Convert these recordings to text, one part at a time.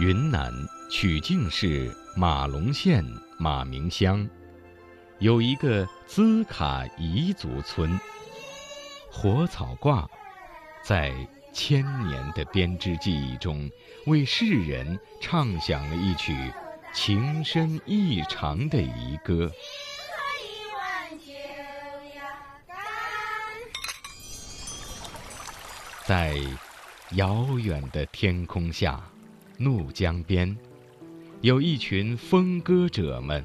云南曲靖市马龙县马鸣乡，有一个兹卡彝族村。火草挂，在千年的编织记忆中，为世人唱响了一曲情深意长的彝歌。在遥远的天空下，怒江边，有一群风歌者们，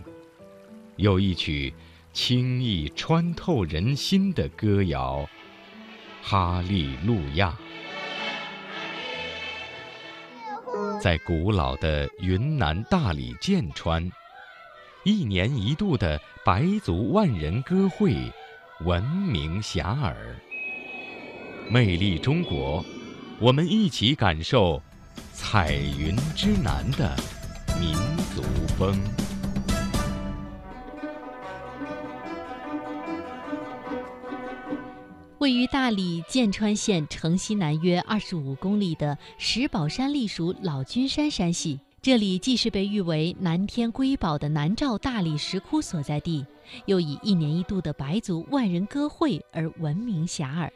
有一曲轻易穿透人心的歌谣。哈利路亚，在古老的云南大理剑川，一年一度的白族万人歌会闻名遐迩。魅力中国，我们一起感受彩云之南的民族风。位于大理剑川县城西南约二十五公里的石宝山隶属老君山山系，这里既是被誉为南天瑰宝的南诏大理石窟所在地，又以一年一度的白族万人歌会而闻名遐迩。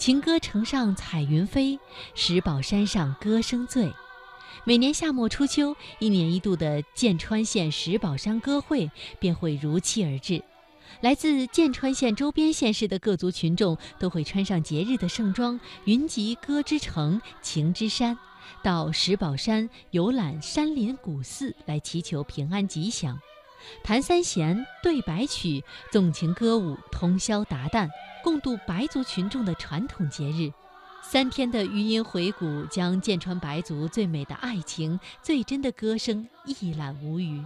情歌城上彩云飞，石宝山上歌声醉。每年夏末初秋，一年一度的剑川县石宝山歌会便会如期而至。来自剑川县周边县市的各族群众都会穿上节日的盛装，云集歌之城、情之山，到石宝山游览山林古寺，来祈求平安吉祥，弹三弦、对白曲、纵情歌舞，通宵达旦，共度白族群众的传统节日。三天的余音回谷，将剑川白族最美的爱情、最真的歌声一览无余。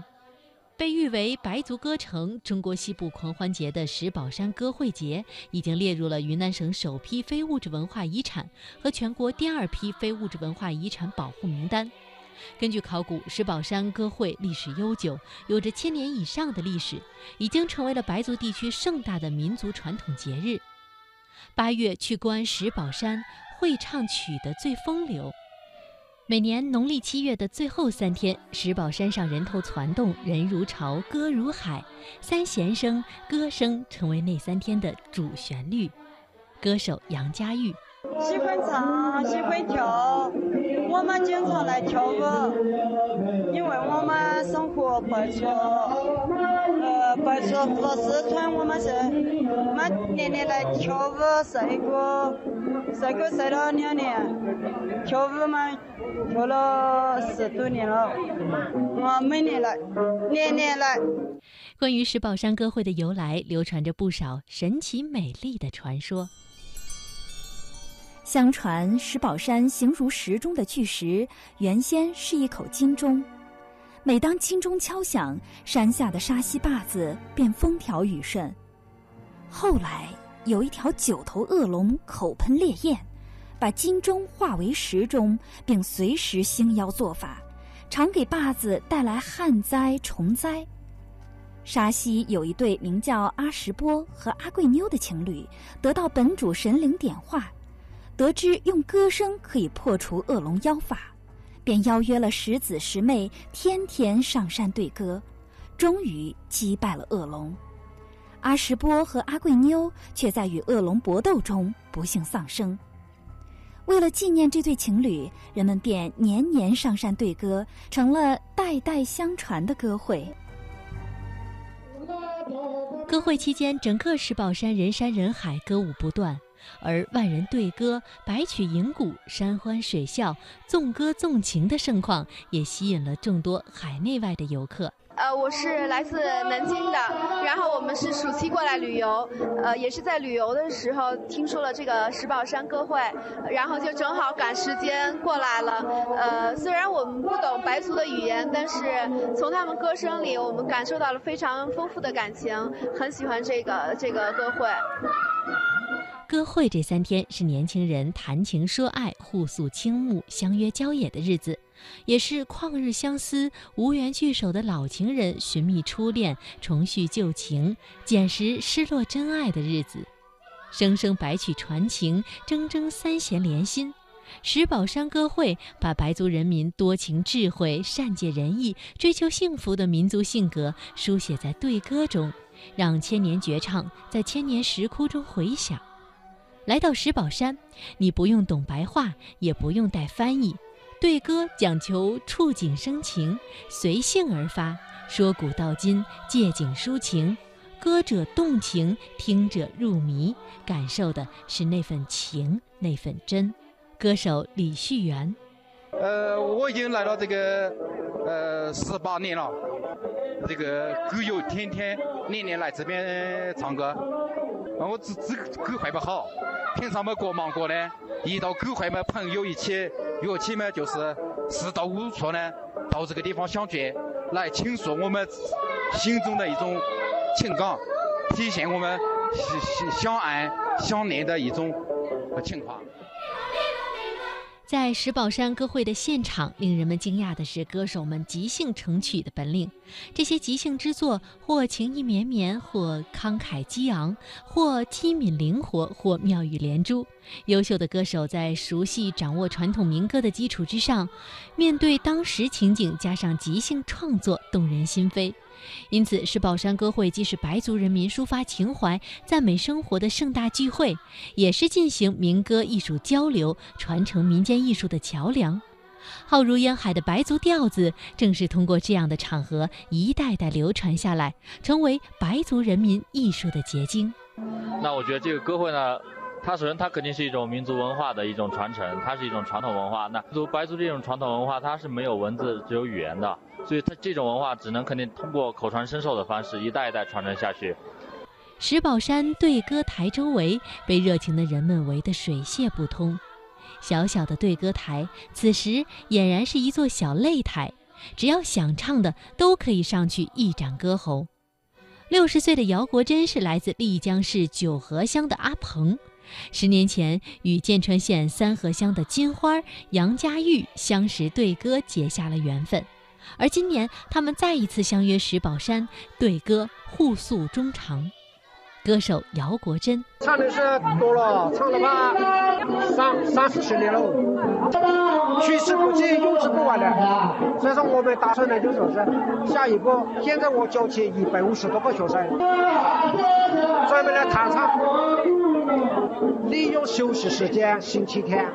被誉为白族歌城、中国西部狂欢节的石宝山歌会节，已经列入了云南省首批非物质文化遗产和全国第二批非物质文化遗产保护名单。根据考古，石宝山歌会历史悠久，有着千年以上的历史，已经成为了白族地区盛大的民族传统节日。八月去观石宝山，会唱曲的最风流。每年农历七月的最后三天，石宝山上人头攒动，人如潮，歌如海，三弦声、歌声成为那三天的主旋律。歌手杨佳玉喜欢唱，喜欢酒，我们经常来跳舞，因为我们生活白族，呃，白族和四川，我们是，我们年年来跳舞赛歌，赛歌赛了两年，跳舞嘛。跳了十多年了，我每年来，年年来。关于石宝山歌会的由来，流传着不少神奇美丽的传说。相传石宝山形如石钟的巨石，原先是一口金钟。每当金钟敲响，山下的沙溪坝子便风调雨顺。后来有一条九头恶龙，口喷烈焰。把金钟化为石钟，并随时兴妖作法，常给坝子带来旱灾虫灾。沙溪有一对名叫阿什波和阿贵妞的情侣，得到本主神灵点化，得知用歌声可以破除恶龙妖法，便邀约了十子十妹，天天上山对歌，终于击败了恶龙。阿什波和阿贵妞却在与恶龙搏斗中不幸丧生。为了纪念这对情侣，人们便年年上山对歌，成了代代相传的歌会。歌会期间，整个石宝山人山人海，歌舞不断，而万人对歌、百曲银鼓、山欢水笑、纵歌纵情的盛况，也吸引了众多海内外的游客。呃，我是来自南京的，然后我们是暑期过来旅游，呃，也是在旅游的时候听说了这个石宝山歌会，然后就正好赶时间过来了。呃，虽然我们不懂白族的语言，但是从他们歌声里，我们感受到了非常丰富的感情，很喜欢这个这个歌会。歌会这三天是年轻人谈情说爱、互诉倾慕、相约郊野的日子，也是旷日相思、无缘聚首的老情人寻觅初恋、重叙旧情、捡拾失落真爱的日子。声声百曲传情，铮铮三弦连心，石宝山歌会把白族人民多情智慧、善解人意、追求幸福的民族性格书写在对歌中，让千年绝唱在千年石窟中回响。来到石宝山，你不用懂白话，也不用带翻译，对歌讲求触景生情，随性而发，说古道今，借景抒情。歌者动情，听者入迷，感受的是那份情，那份真。歌手李旭元，呃，我已经来到这个呃十八年了，这个歌友天天年年来这边唱歌，那我这这歌会不好，平常嘛过忙过的，一到歌会嘛朋友一起，约起嘛就是四到五处呢，到这个地方相聚，来倾诉我们心中的一种。情感，体现我们相相爱相恋的一种情况。在石宝山歌会的现场，令人们惊讶的是歌手们即兴成曲的本领。这些即兴之作，或情意绵绵，或慷慨激昂，或机敏灵活，或妙语连珠。优秀的歌手在熟悉掌握传统民歌的基础之上，面对当时情景，加上即兴创作，动人心扉。因此，石宝山歌会既是白族人民抒发情怀、赞美生活的盛大聚会，也是进行民歌艺术交流、传承民间艺术的桥梁。浩如烟海的白族调子，正是通过这样的场合一代代流传下来，成为白族人民艺术的结晶。那我觉得这个歌会呢，它首先它肯定是一种民族文化的一种传承，它是一种传统文化。那族白族这种传统文化，它是没有文字，只有语言的。所以，它这种文化只能肯定通过口传身授的方式，一代一代传承下去。石宝山对歌台周围被热情的人们围得水泄不通，小小的对歌台此时俨然是一座小擂台，只要想唱的都可以上去一展歌喉。六十岁的姚国珍是来自丽江市九河乡的阿鹏，十年前与建川县三河乡的金花杨家玉相识对歌，结下了缘分。而今年，他们再一次相约石宝山对歌，互诉衷肠。歌手姚国珍唱的是多了，唱了吧三三四十年了，取之不尽，用之不完的。所以说，我们打算呢，就说是下一步，现在我教起一百五十多个学生，专门来弹唱，利用休息时间、星期天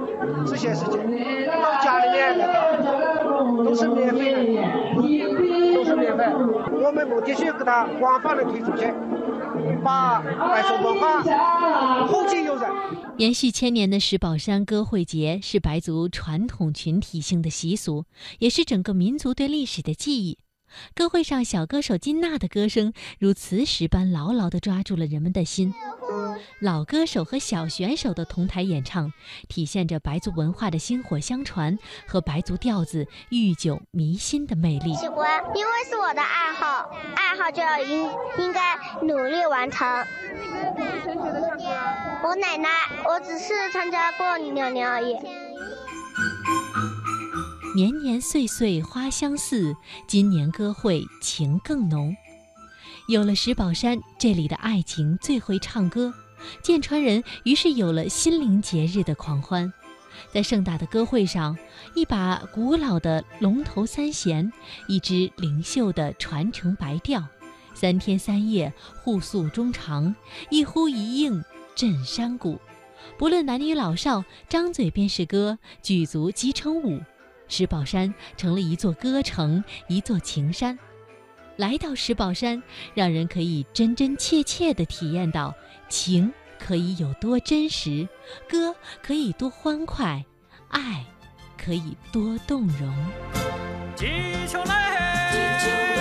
这些事情，到家里面。都是免费的，都是免费。我们目的是给他广泛的推出去，把白族文化后继有人。延续千年的石宝山歌会节是白族传统群体性的习俗，也是整个民族对历史的记忆。歌会上，小歌手金娜的歌声如磁石般牢牢地抓住了人们的心。老歌手和小选手的同台演唱，体现着白族文化的薪火相传和白族调子愈久弥新的魅力。喜欢，因为是我的爱好，爱好就要应应该努力完成。我奶奶，我只是参加过两年而已。年年岁岁花相似，今年歌会情更浓。有了石宝山这里的爱情最会唱歌，剑川人于是有了心灵节日的狂欢。在盛大的歌会上，一把古老的龙头三弦，一支灵秀的传承白调，三天三夜互诉衷肠，一呼一应震山谷。不论男女老少，张嘴便是歌，举足即成舞。石宝山成了一座歌城，一座情山。来到石宝山，让人可以真真切切地体验到情可以有多真实，歌可以多欢快，爱可以多动容。起来！